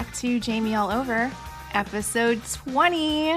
Back to Jamie All Over, episode 20.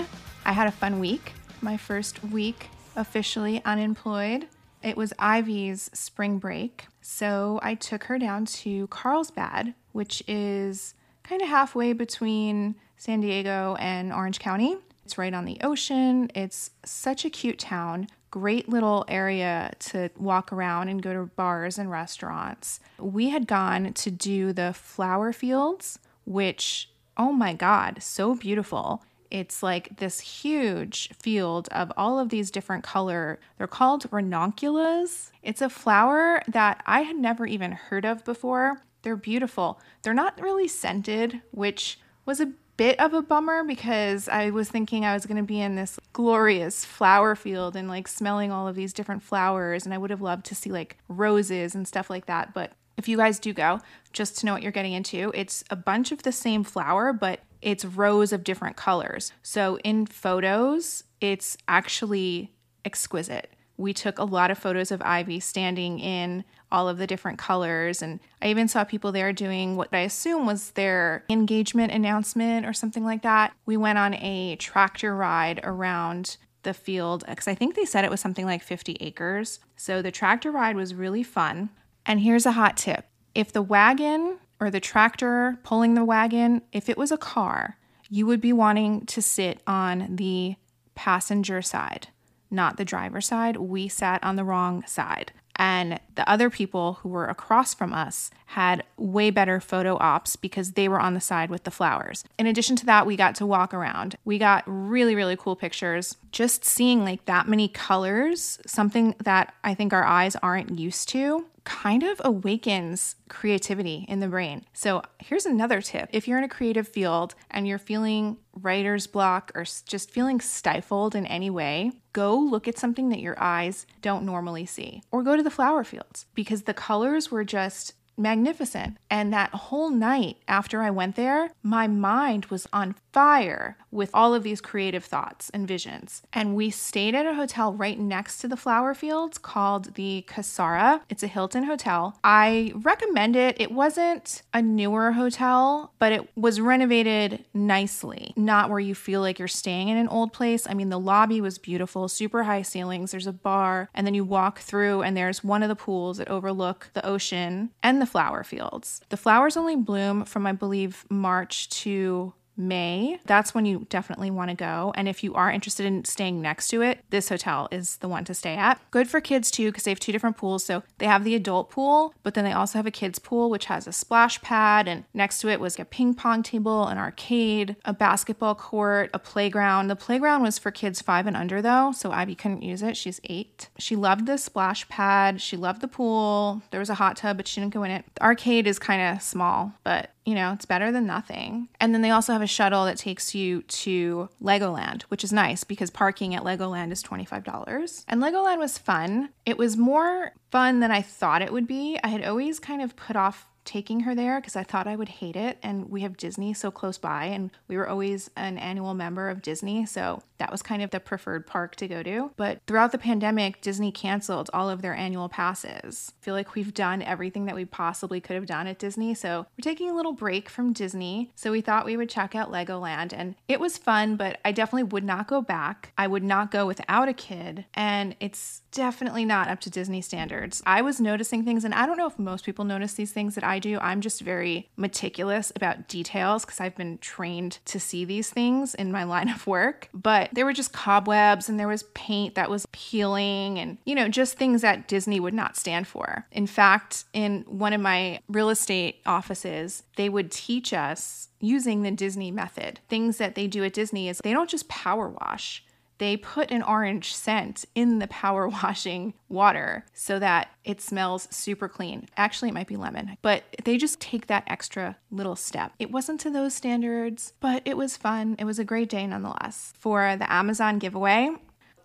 I had a fun week. My first week officially unemployed. It was Ivy's spring break. So I took her down to Carlsbad, which is kind of halfway between San Diego and Orange County. It's right on the ocean. It's such a cute town. Great little area to walk around and go to bars and restaurants. We had gone to do the flower fields, which, oh my God, so beautiful. It's like this huge field of all of these different color. They're called ranunculus. It's a flower that I had never even heard of before. They're beautiful. They're not really scented, which was a bit of a bummer because I was thinking I was going to be in this glorious flower field and like smelling all of these different flowers and I would have loved to see like roses and stuff like that, but if you guys do go, just to know what you're getting into, it's a bunch of the same flower, but it's rows of different colors. So in photos, it's actually exquisite. We took a lot of photos of Ivy standing in all of the different colors. And I even saw people there doing what I assume was their engagement announcement or something like that. We went on a tractor ride around the field because I think they said it was something like 50 acres. So the tractor ride was really fun. And here's a hot tip if the wagon or the tractor pulling the wagon, if it was a car, you would be wanting to sit on the passenger side, not the driver side. We sat on the wrong side. And the other people who were across from us had way better photo ops because they were on the side with the flowers. In addition to that, we got to walk around. We got really, really cool pictures. Just seeing like that many colors, something that I think our eyes aren't used to, kind of awakens creativity in the brain. So, here's another tip. If you're in a creative field and you're feeling writer's block or just feeling stifled in any way, go look at something that your eyes don't normally see or go to the flower fields because the colors were just magnificent. And that whole night after I went there, my mind was on fire with all of these creative thoughts and visions. And we stayed at a hotel right next to the flower fields called the Cassara. It's a Hilton hotel. I recommend it. It wasn't a newer hotel, but it was renovated nicely, not where you feel like you're staying in an old place. I mean, the lobby was beautiful, super high ceilings. There's a bar, and then you walk through, and there's one of the pools that overlook the ocean and the flower fields. The flowers only bloom from, I believe, March to May, that's when you definitely want to go. And if you are interested in staying next to it, this hotel is the one to stay at. Good for kids too, because they have two different pools. So they have the adult pool, but then they also have a kids pool, which has a splash pad. And next to it was a ping pong table, an arcade, a basketball court, a playground. The playground was for kids five and under, though. So Ivy couldn't use it. She's eight. She loved the splash pad. She loved the pool. There was a hot tub, but she didn't go in it. The arcade is kind of small, but you know, it's better than nothing. And then they also have a shuttle that takes you to Legoland, which is nice because parking at Legoland is $25. And Legoland was fun. It was more fun than I thought it would be. I had always kind of put off taking her there because I thought I would hate it. And we have Disney so close by, and we were always an annual member of Disney. So that was kind of the preferred park to go to. But throughout the pandemic, Disney canceled all of their annual passes. I feel like we've done everything that we possibly could have done at Disney. So we're taking a little break from Disney. So we thought we would check out Legoland. And it was fun, but I definitely would not go back. I would not go without a kid. And it's definitely not up to Disney standards. I was noticing things, and I don't know if most people notice these things that I do. I'm just very meticulous about details because I've been trained to see these things in my line of work. But there were just cobwebs and there was paint that was peeling and, you know, just things that Disney would not stand for. In fact, in one of my real estate offices, they would teach us using the Disney method. Things that they do at Disney is they don't just power wash they put an orange scent in the power washing water so that it smells super clean. Actually, it might be lemon, but they just take that extra little step. It wasn't to those standards, but it was fun. It was a great day nonetheless. For the Amazon giveaway,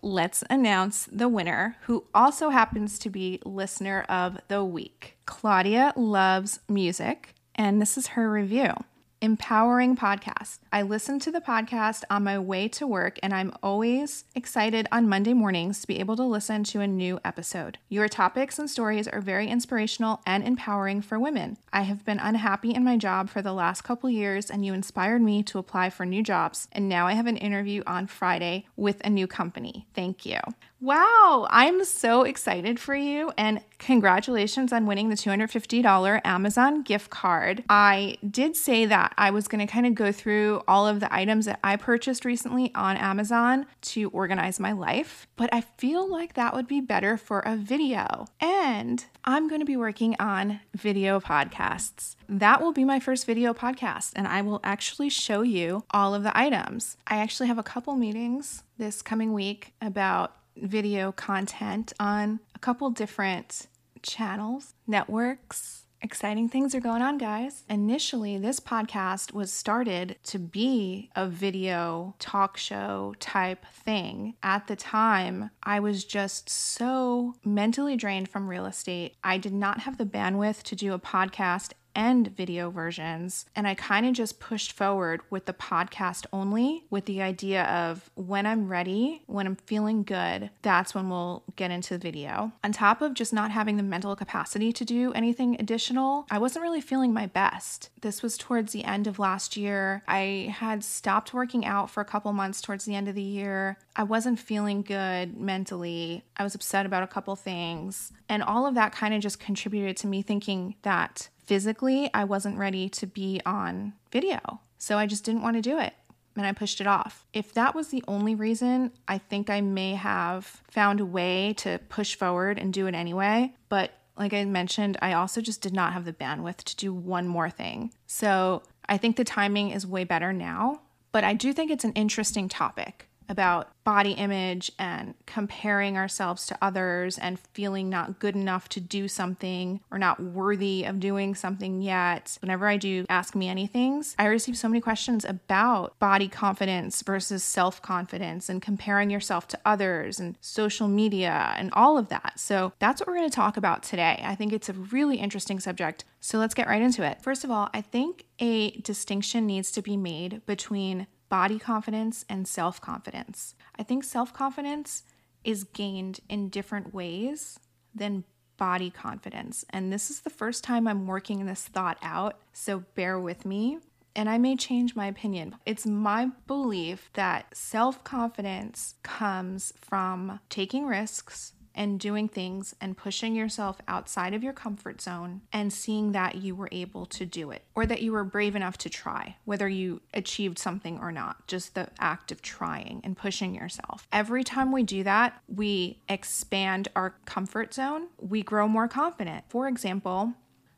let's announce the winner, who also happens to be listener of the week. Claudia loves music, and this is her review. Empowering podcast. I listen to the podcast on my way to work, and I'm always excited on Monday mornings to be able to listen to a new episode. Your topics and stories are very inspirational and empowering for women. I have been unhappy in my job for the last couple years, and you inspired me to apply for new jobs. And now I have an interview on Friday with a new company. Thank you. Wow, I'm so excited for you and congratulations on winning the $250 Amazon gift card. I did say that I was going to kind of go through all of the items that I purchased recently on Amazon to organize my life, but I feel like that would be better for a video. And I'm going to be working on video podcasts. That will be my first video podcast, and I will actually show you all of the items. I actually have a couple meetings this coming week about video content on a couple different channels, networks. Exciting things are going on, guys. Initially, this podcast was started to be a video talk show type thing. At the time, I was just so mentally drained from real estate. I did not have the bandwidth to do a podcast and video versions. And I kind of just pushed forward with the podcast only with the idea of when I'm ready, when I'm feeling good, that's when we'll get into the video. On top of just not having the mental capacity to do anything additional, I wasn't really feeling my best. This was towards the end of last year. I had stopped working out for a couple months towards the end of the year. I wasn't feeling good mentally. I was upset about a couple things. And all of that kind of just contributed to me thinking that physically, I wasn't ready to be on video. So I just didn't want to do it and I pushed it off. If that was the only reason, I think I may have found a way to push forward and do it anyway. But like I mentioned, I also just did not have the bandwidth to do one more thing. So I think the timing is way better now. But I do think it's an interesting topic about body image and comparing ourselves to others and feeling not good enough to do something or not worthy of doing something yet. Whenever I do Ask Me Anythings, I receive so many questions about body confidence versus self confidence and comparing yourself to others and social media and all of that. So that's what we're going to talk about today. I think it's a really interesting subject. So let's get right into it. First of all, I think a distinction needs to be made between body confidence and self confidence. I think self confidence is gained in different ways than body confidence. And this is the first time I'm working this thought out, so bear with me. And I may change my opinion. It's my belief that self confidence comes from taking risks, and doing things and pushing yourself outside of your comfort zone and seeing that you were able to do it or that you were brave enough to try, whether you achieved something or not, just the act of trying and pushing yourself. Every time we do that, we expand our comfort zone, we grow more confident. For example,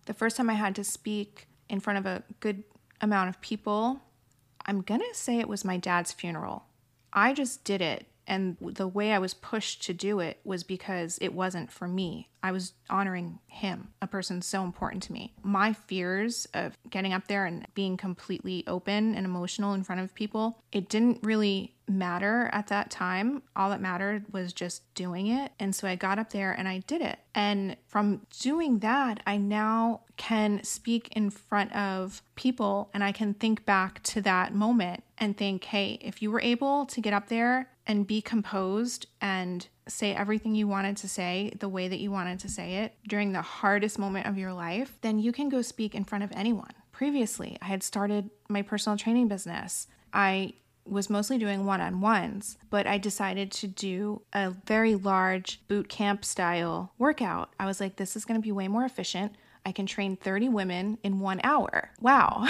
the first time I had to speak in front of a good amount of people, I'm gonna say it was my dad's funeral. I just did it and the way I was pushed to do it was because it wasn't for me. I was honoring him, a person so important to me. My fears of getting up there and being completely open and emotional in front of people, it didn't really matter at that time. All that mattered was just doing it. And so I got up there and I did it. And from doing that, I now can speak in front of people and I can think back to that moment and think, hey, if you were able to get up there and be composed and say everything you wanted to say the way that you wanted to say it during the hardest moment of your life, then you can go speak in front of anyone. Previously, I had started my personal training business. I was mostly doing one on ones, but I decided to do a very large boot camp style workout. I was like, this is going to be way more efficient. I can train 30 women in one hour. Wow.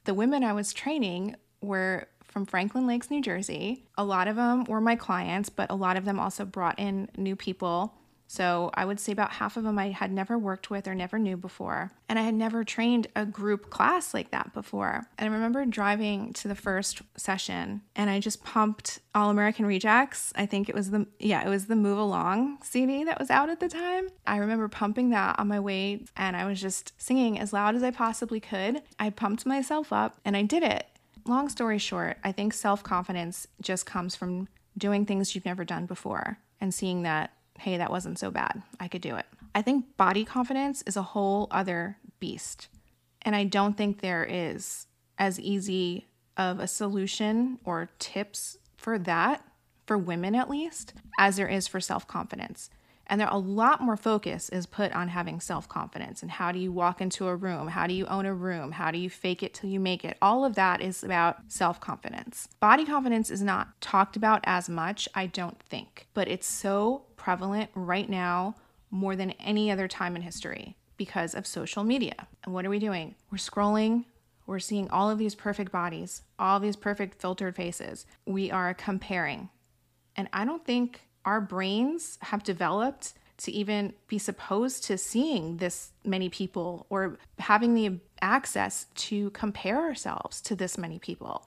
the women I was training were from Franklin Lakes, New Jersey. A lot of them were my clients, but a lot of them also brought in new people so I would say about half of them I had never worked with or never knew before. And I had never trained a group class like that before. And I remember driving to the first session and I just pumped All American Rejects. I think it was the, yeah, it was the Move Along CD that was out at the time. I remember pumping that on my way and I was just singing as loud as I possibly could. I pumped myself up and I did it. Long story short, I think self confidence just comes from doing things you've never done before and seeing that hey, that wasn't so bad. I could do it. I think body confidence is a whole other beast. And I don't think there is as easy of a solution or tips for that, for women at least, as there is for self confidence. And there a lot more focus is put on having self-confidence and how do you walk into a room? How do you own a room? How do you fake it till you make it? All of that is about self-confidence. Body confidence is not talked about as much, I don't think, but it's so prevalent right now more than any other time in history because of social media. And what are we doing? We're scrolling, we're seeing all of these perfect bodies, all these perfect filtered faces. We are comparing. And I don't think our brains have developed to even be supposed to seeing this many people or having the access to compare ourselves to this many people.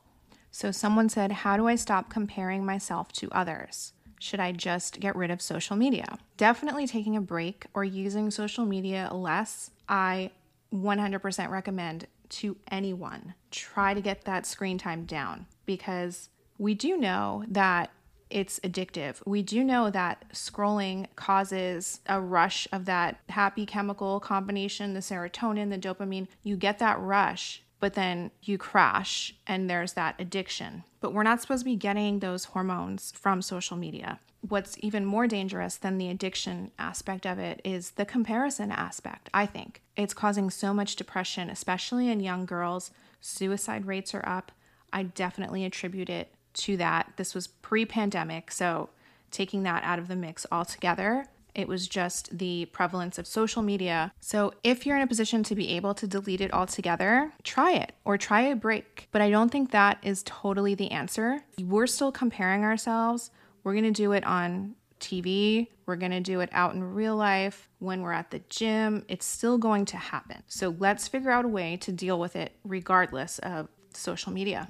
So, someone said, How do I stop comparing myself to others? Should I just get rid of social media? Definitely taking a break or using social media less. I 100% recommend to anyone try to get that screen time down because we do know that it's addictive. We do know that scrolling causes a rush of that happy chemical combination, the serotonin, the dopamine. You get that rush, but then you crash and there's that addiction. But we're not supposed to be getting those hormones from social media. What's even more dangerous than the addiction aspect of it is the comparison aspect, I think. It's causing so much depression, especially in young girls. Suicide rates are up. I definitely attribute it to that. This was pre pandemic, so taking that out of the mix altogether, it was just the prevalence of social media. So, if you're in a position to be able to delete it altogether, try it or try a break. But I don't think that is totally the answer. We're still comparing ourselves. We're going to do it on TV. We're going to do it out in real life when we're at the gym. It's still going to happen. So, let's figure out a way to deal with it regardless of social media.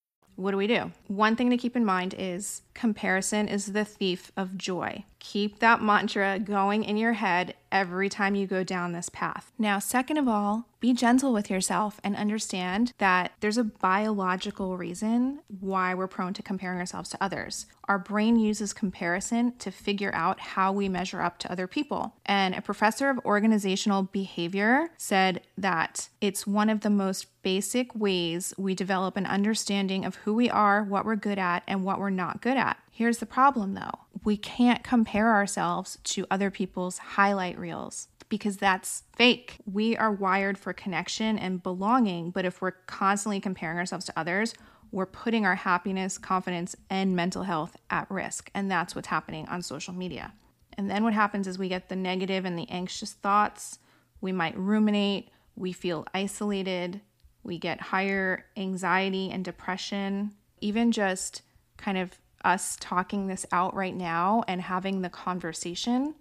what do we do? One thing to keep in mind is comparison is the thief of joy. Keep that mantra going in your head every time you go down this path. Now, second of all, be gentle with yourself and understand that there's a biological reason why we're prone to comparing ourselves to others. Our brain uses comparison to figure out how we measure up to other people. And a professor of organizational behavior said that it's one of the most basic ways we develop an understanding of who we are, what we're good at, and what we're not good Here's the problem though we can't compare ourselves to other people's highlight reels because that's fake. We are wired for connection and belonging, but if we're constantly comparing ourselves to others, we're putting our happiness, confidence, and mental health at risk. And that's what's happening on social media. And then what happens is we get the negative and the anxious thoughts. We might ruminate. We feel isolated. We get higher anxiety and depression. Even just kind of us talking this out right now and having the conversation,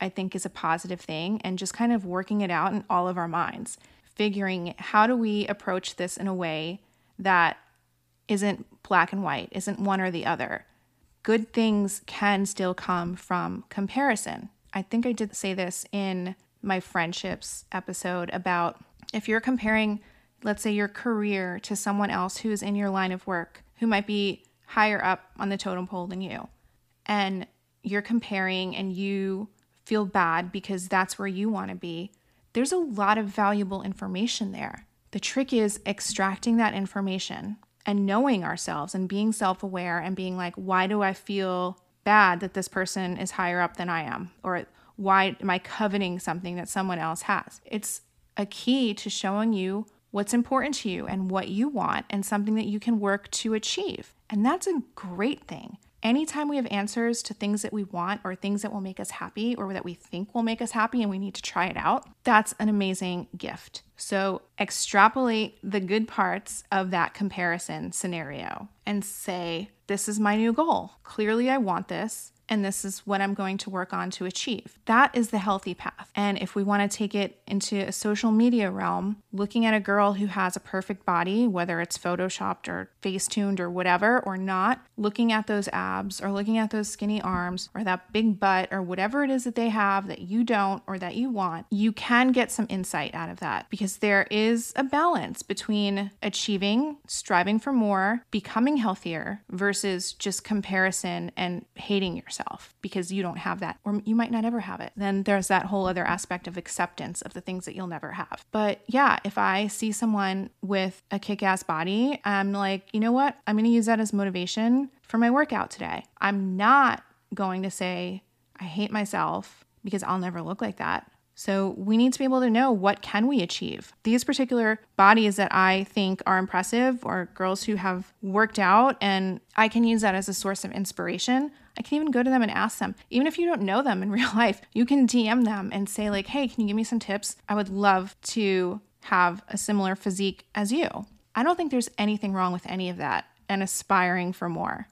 I think is a positive thing, and just kind of working it out in all of our minds, figuring how do we approach this in a way that isn't black and white, isn't one or the other. Good things can still come from comparison. I think I did say this in my friendships episode about if you're comparing, let's say, your career to someone else who's in your line of work, who might be higher up on the totem pole than you, and you're comparing and you feel bad because that's where you want to be, there's a lot of valuable information there. The trick is extracting that information and knowing ourselves and being self aware and being like, why do I feel bad that this person is higher up than I am? Or why am I coveting something that someone else has? It's a key to showing you what's important to you and what you want and something that you can work to achieve. And that's a great thing. Anytime we have answers to things that we want or things that will make us happy or that we think will make us happy and we need to try it out, that's an amazing gift. So extrapolate the good parts of that comparison scenario and say, This is my new goal. Clearly, I want this and this is what I'm going to work on to achieve. That is the healthy path. And if we want to take it into a social media realm, looking at a girl who has a perfect body, whether it's photoshopped or face tuned or whatever, or not, looking at those abs or looking at those skinny arms or that big butt or whatever it is that they have that you don't or that you want, you can get some insight out of that because there is a balance between achieving, striving for more, becoming healthier versus just comparison and hating yourself yourself because you don't have that, or you might not ever have it. Then there's that whole other aspect of acceptance of the things that you'll never have. But yeah, if I see someone with a kick ass body, I'm like, you know what? I'm going to use that as motivation for my workout today. I'm not going to say, I hate myself because I'll never look like that. So we need to be able to know what can we achieve. These particular bodies that I think are impressive or girls who have worked out and I can use that as a source of inspiration. I can even go to them and ask them. Even if you don't know them in real life, you can DM them and say like, "Hey, can you give me some tips? I would love to have a similar physique as you." I don't think there's anything wrong with any of that and aspiring for more.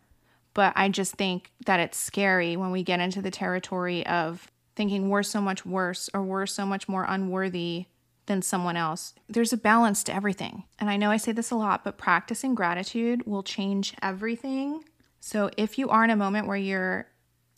But I just think that it's scary when we get into the territory of thinking we're so much worse or we're so much more unworthy than someone else. There's a balance to everything. And I know I say this a lot, but practicing gratitude will change everything. So if you are in a moment where you're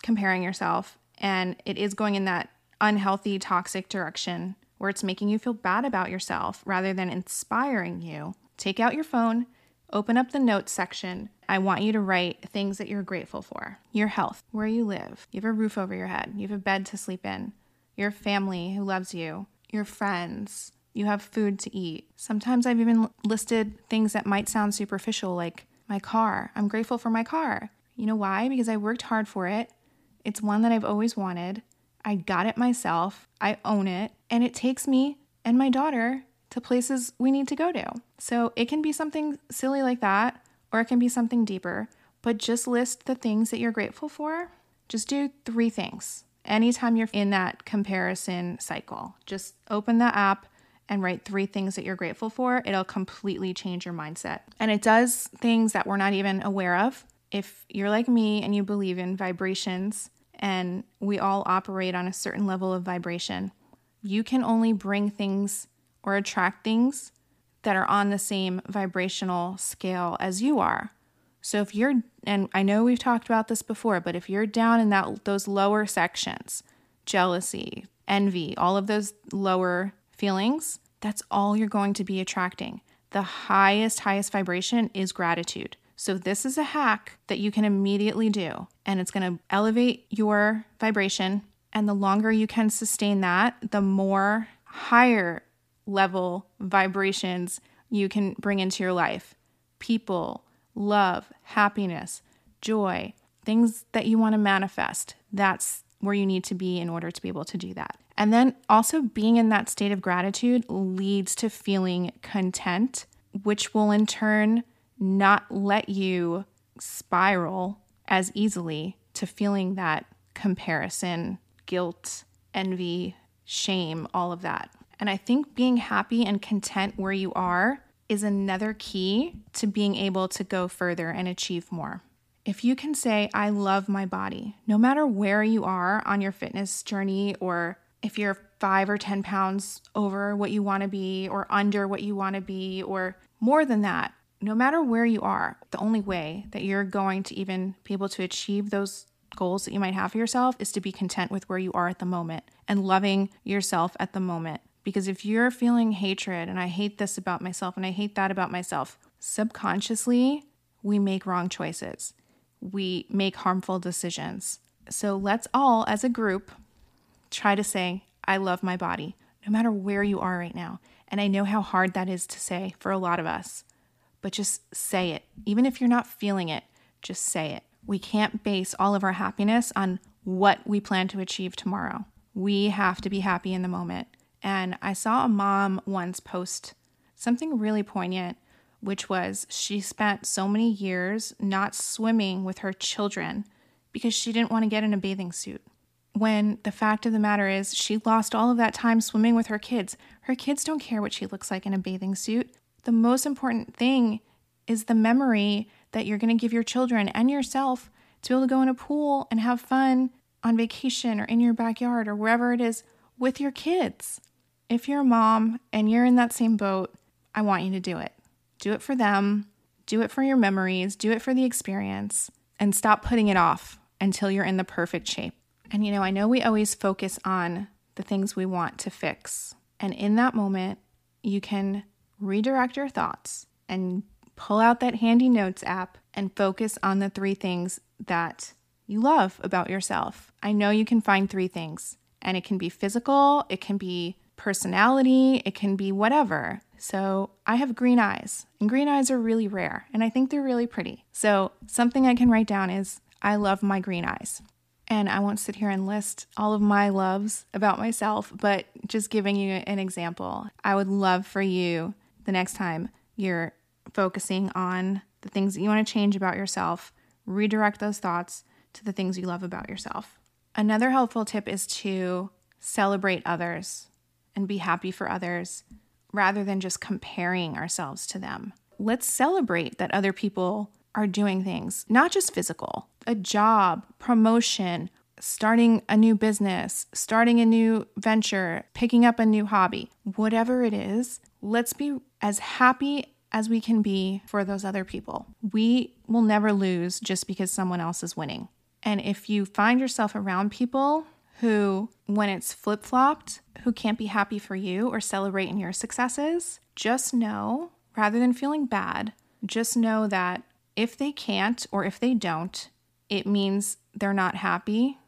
comparing yourself and it is going in that unhealthy, toxic direction where it's making you feel bad about yourself rather than inspiring you, take out your phone, open up the notes section. I want you to write things that you're grateful for. Your health, where you live, you have a roof over your head, you have a bed to sleep in, your family who loves you, your friends, you have food to eat. Sometimes I've even listed things that might sound superficial, like my car. I'm grateful for my car. You know why? Because I worked hard for it. It's one that I've always wanted. I got it myself. I own it. And it takes me and my daughter to places we need to go to. So it can be something silly like that, or it can be something deeper. But just list the things that you're grateful for. Just do three things anytime you're in that comparison cycle. Just open the app and write three things that you're grateful for. It'll completely change your mindset. And it does things that we're not even aware of. If you're like me and you believe in vibrations, and we all operate on a certain level of vibration, you can only bring things or attract things that are on the same vibrational scale as you are. So if you're and I know we've talked about this before, but if you're down in that those lower sections, jealousy, envy, all of those lower feelings, that's all you're going to be attracting. The highest highest vibration is gratitude. So this is a hack that you can immediately do and it's going to elevate your vibration and the longer you can sustain that, the more higher level vibrations you can bring into your life people, love, happiness, joy, things that you want to manifest. That's where you need to be in order to be able to do that. And then also being in that state of gratitude leads to feeling content, which will in turn not let you spiral as easily to feeling that comparison, guilt, envy, shame, all of that. And I think being happy and content where you are is another key to being able to go further and achieve more. If you can say, I love my body, no matter where you are on your fitness journey, or if you're five or 10 pounds over what you want to be, or under what you want to be, or more than that, no matter where you are, the only way that you're going to even be able to achieve those goals that you might have for yourself is to be content with where you are at the moment and loving yourself at the moment. Because if you're feeling hatred and I hate this about myself and I hate that about myself, subconsciously, we make wrong choices. We make harmful decisions. So let's all, as a group, try to say, I love my body, no matter where you are right now. And I know how hard that is to say for a lot of us, but just say it. Even if you're not feeling it, just say it. We can't base all of our happiness on what we plan to achieve tomorrow. We have to be happy in the moment. And I saw a mom once post something really poignant, which was she spent so many years not swimming with her children because she didn't want to get in a bathing suit. When the fact of the matter is, she lost all of that time swimming with her kids. Her kids don't care what she looks like in a bathing suit. The most important thing is the memory that you're going to give your children and yourself to be able to go in a pool and have fun on vacation or in your backyard or wherever it is with your kids. If you're a mom and you're in that same boat, I want you to do it. Do it for them, do it for your memories, do it for the experience, and stop putting it off until you're in the perfect shape. And you know, I know we always focus on the things we want to fix. And in that moment, you can redirect your thoughts and pull out that handy notes app and focus on the three things that you love about yourself. I know you can find three things, and it can be physical, it can be personality, it can be whatever. So I have green eyes, and green eyes are really rare, and I think they're really pretty. So something I can write down is I love my green eyes. And I won't sit here and list all of my loves about myself, but just giving you an example. I would love for you the next time you're focusing on the things that you want to change about yourself, redirect those thoughts to the things you love about yourself. Another helpful tip is to celebrate others and be happy for others rather than just comparing ourselves to them. Let's celebrate that other people are doing things, not just physical, a job, promotion, starting a new business, starting a new venture, picking up a new hobby, whatever it is, let's be as happy as we can be for those other people. We will never lose just because someone else is winning. And if you find yourself around people who, when it's flip flopped, who can't be happy for you or celebrate in your successes, just know, rather than feeling bad, just know that if they can't or if they don't, it means they're not happy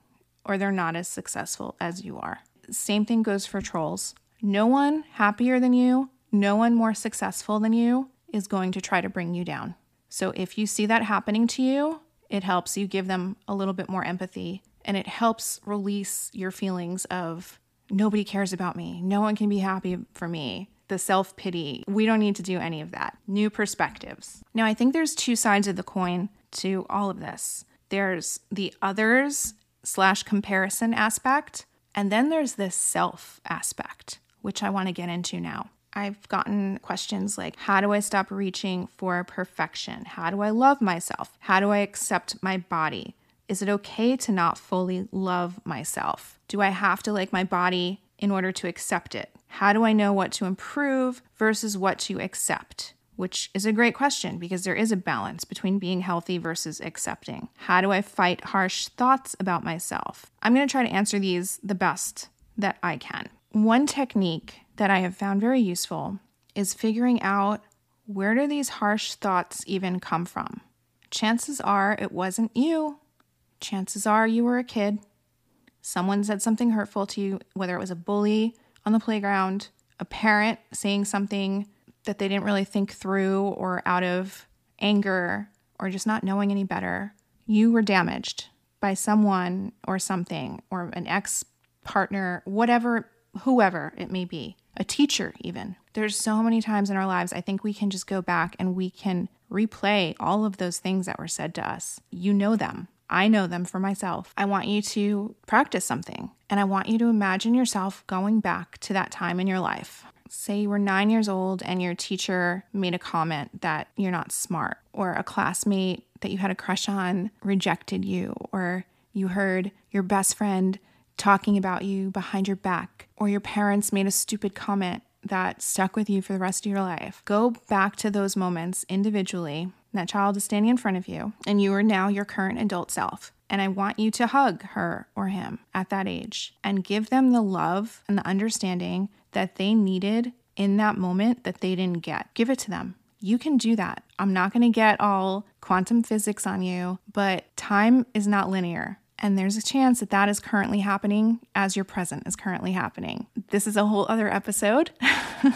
or they're not as successful as you are. Same thing goes for trolls. No one happier than you, no one more successful than you is going to try to bring you down. So if you see that happening to you, it helps you give them a little bit more empathy and it helps release your feelings of nobody cares about me, no one can be happy for me. The self pity. We don't need to do any of that. New perspectives. Now, I think there's two sides of the coin to all of this there's the others slash comparison aspect, and then there's this self aspect, which I want to get into now. I've gotten questions like How do I stop reaching for perfection? How do I love myself? How do I accept my body? Is it okay to not fully love myself? Do I have to like my body in order to accept it? How do I know what to improve versus what to accept? Which is a great question because there is a balance between being healthy versus accepting. How do I fight harsh thoughts about myself? I'm to try to answer these the best that I can. One technique that I have found very useful is figuring out where do these harsh thoughts even come from? Chances are it wasn't you. Chances are you were a kid. Someone said something hurtful to you, whether it was a bully on the playground, a parent saying something that they didn't really think through, or out of anger, or just not knowing any better. You were damaged by someone or something, or an ex partner, whatever, whoever it may be a teacher, even. There's so many times in our lives, I think we can just go back and we can replay all of those things that were said to us. You know them. I know them for myself. I want you to practice something and I want you to imagine yourself going back to that time in your life. Say you were nine years old and your teacher made a comment that you're not smart, or a classmate that you had a crush on rejected you, or you heard your best friend talking about you behind your back, or your parents made a stupid comment that stuck with you for the rest of your life. Go back to those moments individually. That child is standing in front of you, and you are now your current adult self. And I want you to hug her or him at that age and give them the love and the understanding that they needed in that moment that they didn't get. Give it to them. You can do that. I'm not going to get all quantum physics on you, but time is not linear. And there's a chance that that is currently happening as your present is currently happening. This is a whole other episode,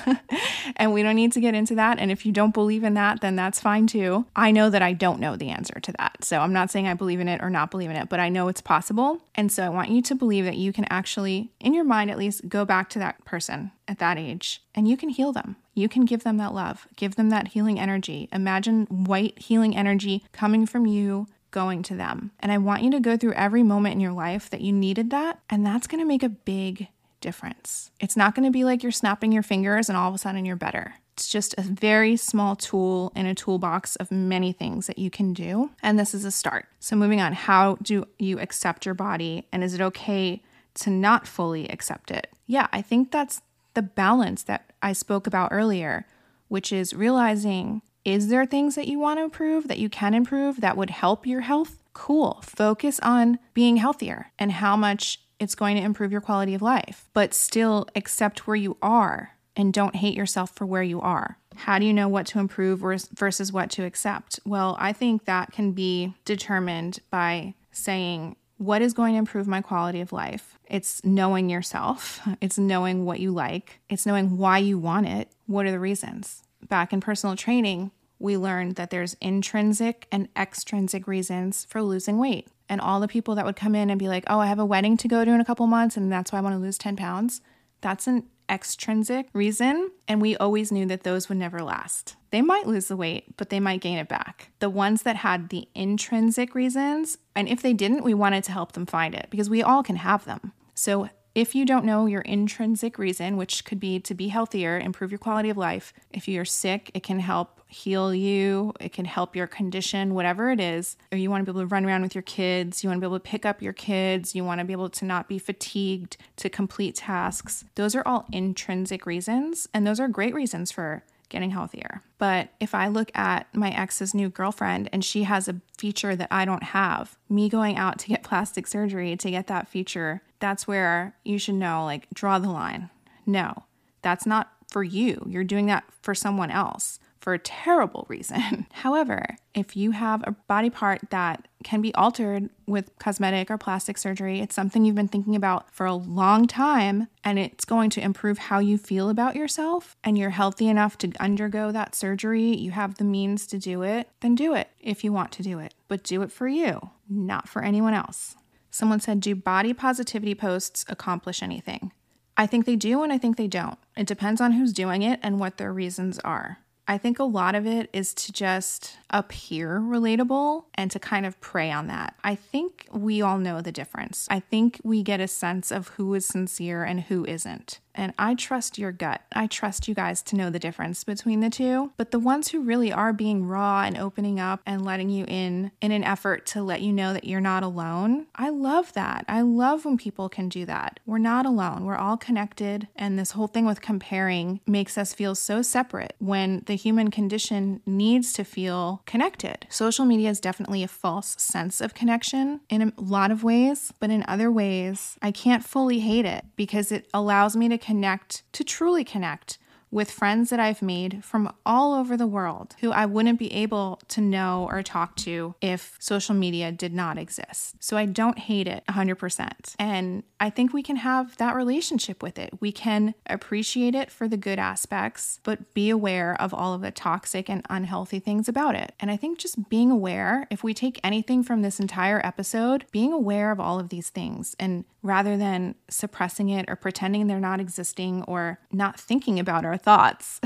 and we don't need to get into that. And if you don't believe in that, then that's fine too. I know that I don't know the answer to that. So I'm not saying I believe in it or not believe in it, but I know it's possible. And so I want you to believe that you can actually, in your mind at least, go back to that person at that age and you can heal them. You can give them that love, give them that healing energy. Imagine white healing energy coming from you going to them. And I want you to go through every moment in your life that you needed that. And that's going to make a big difference. It's not going to be like you're snapping your fingers and all of a sudden you're better. It's just a very small tool in a toolbox of many things that you can do. And this is a start. So, moving on, how do you accept your body? And is it okay to not fully accept it? Yeah, I think that's the balance that I spoke about earlier, which is realizing is there things that you want to improve that you can improve that would help your health? Cool. Focus on being healthier and how much it's going to improve your quality of life, but still accept where you are and don't hate yourself for where you are. How do you know what to improve versus what to accept? Well, I think that can be determined by saying, what is going to improve my quality of life? It's knowing yourself, it's knowing what you like, it's knowing why you want it. What are the reasons? back in personal training, we learned that there's intrinsic and extrinsic reasons for losing weight. And all the people that would come in and be like, oh, I have a wedding to go to in a couple months, and that's why I want to lose 10 pounds, that's an extrinsic reason. And we always knew that those would never last. They might lose the weight, but they might gain it back. The ones that had the intrinsic reasons, and if they didn't, we wanted to help them find it because we all can have them. So if you don't know your intrinsic reason, which could be to be healthier, improve your quality of life, if you're sick, it can help heal you, it can help your condition, whatever it is, or you want to be able to run around with your kids, you want to be able to pick up your kids, you want to be able to not be fatigued to complete tasks. Those are all intrinsic reasons, and those are great reasons for getting healthier. But if I look at my ex's new girlfriend and she has a feature that I don't have, me going out to get plastic surgery to get that feature, that's where you should know like, draw the line. No, that's not for you. You're doing that for someone else for a terrible reason. However, if you have a body part that can be altered with cosmetic or plastic surgery, it's something you've been thinking about for a long time and it's going to improve how you feel about yourself and you're healthy enough to undergo that surgery, you have the means to do it, then do it if you want to do it. But do it for you, not for anyone else. Someone said, Do body positivity posts accomplish anything? I think they do and I think they don't. It depends on who's doing it and what their reasons are. I think a lot of it is to just appear relatable and to kind of prey on that. I think we all know the difference. I think we get a sense of who is sincere and who isn't. And I trust your gut. I trust you guys to know the difference between the two. But the ones who really are being raw and opening up and letting you in in an effort to let you know that you're not alone, I love that. I love when people can do that. We're not alone. We're all connected. And this whole thing with comparing makes us feel so separate when the human condition needs to feel connected. Social media is definitely a false sense of connection in a lot of ways, but in other ways, I can't fully hate it because it allows me to connect, to truly connect with friends that I've made from all over the world who I wouldn't be able to know or talk to if social media did not exist. So I don't hate it 100%. And I think we can have that relationship with it. We can appreciate it for the good aspects, but be aware of all of the toxic and unhealthy things about it. And I think just being aware, if we take anything from this entire episode, being aware of all of these things and rather than suppressing it or pretending they're not existing or not thinking about our thoughts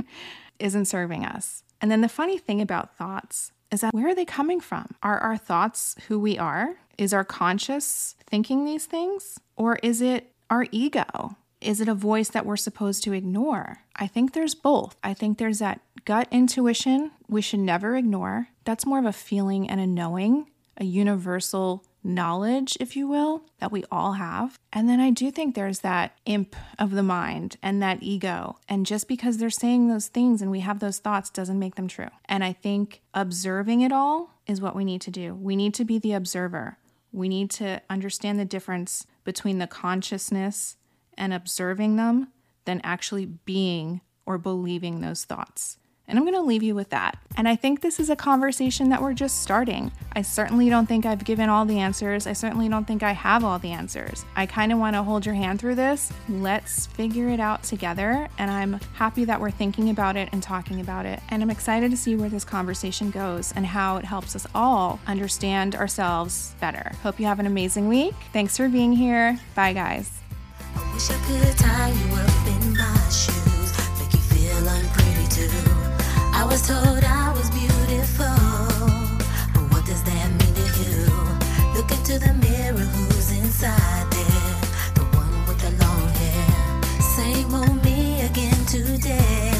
isn't serving us. And then the funny thing about thoughts is that where are they coming from? Are our thoughts who we are? Is our conscious thinking these things? Or is it our ego? Is it a voice that we're supposed to ignore? I think there's both. I think there's that gut intuition we should never ignore. That's more of a feeling and a knowing, a universal knowledge, if you will, that we all have. And then I do think there's that imp of the mind and that ego. And just because they're saying those things and we have those thoughts doesn't make them true. And I think observing it all is what we need to do. We need to be the observer. We need to understand the difference between the consciousness and observing them than actually being or believing those thoughts. And I'm going to leave you with that. And I think this is a conversation that we're just starting. I certainly don't think I've given all the answers. I certainly don't think I have all the answers. I kind of want to hold your hand through this. Let's figure it out together. And I'm happy that we're thinking about it and talking about it. And I'm excited to see where this conversation goes and how it helps us all understand ourselves better. Hope you have an amazing week. Thanks for being here. Bye, guys. I was told I was beautiful. But what does that mean to you? Look into the mirror, who's inside there? The one with the long hair. Same old me again today.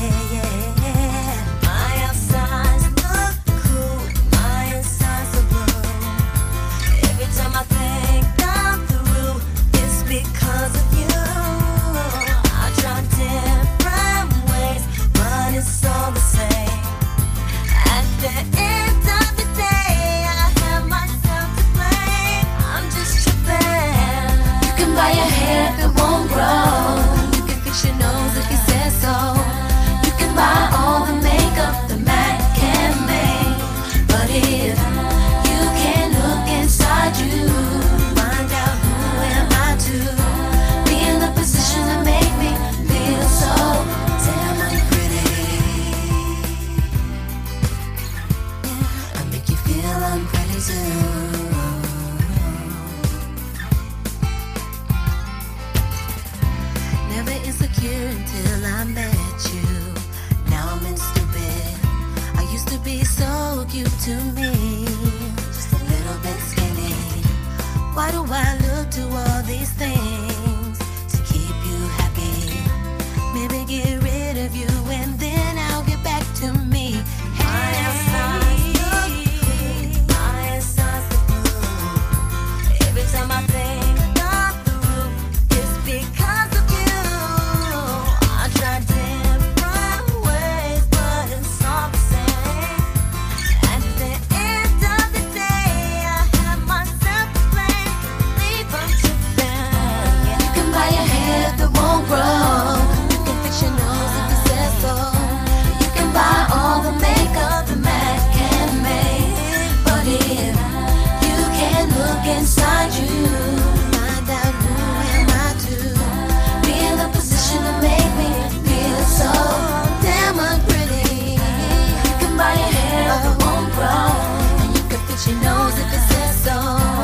Your nose if it's so.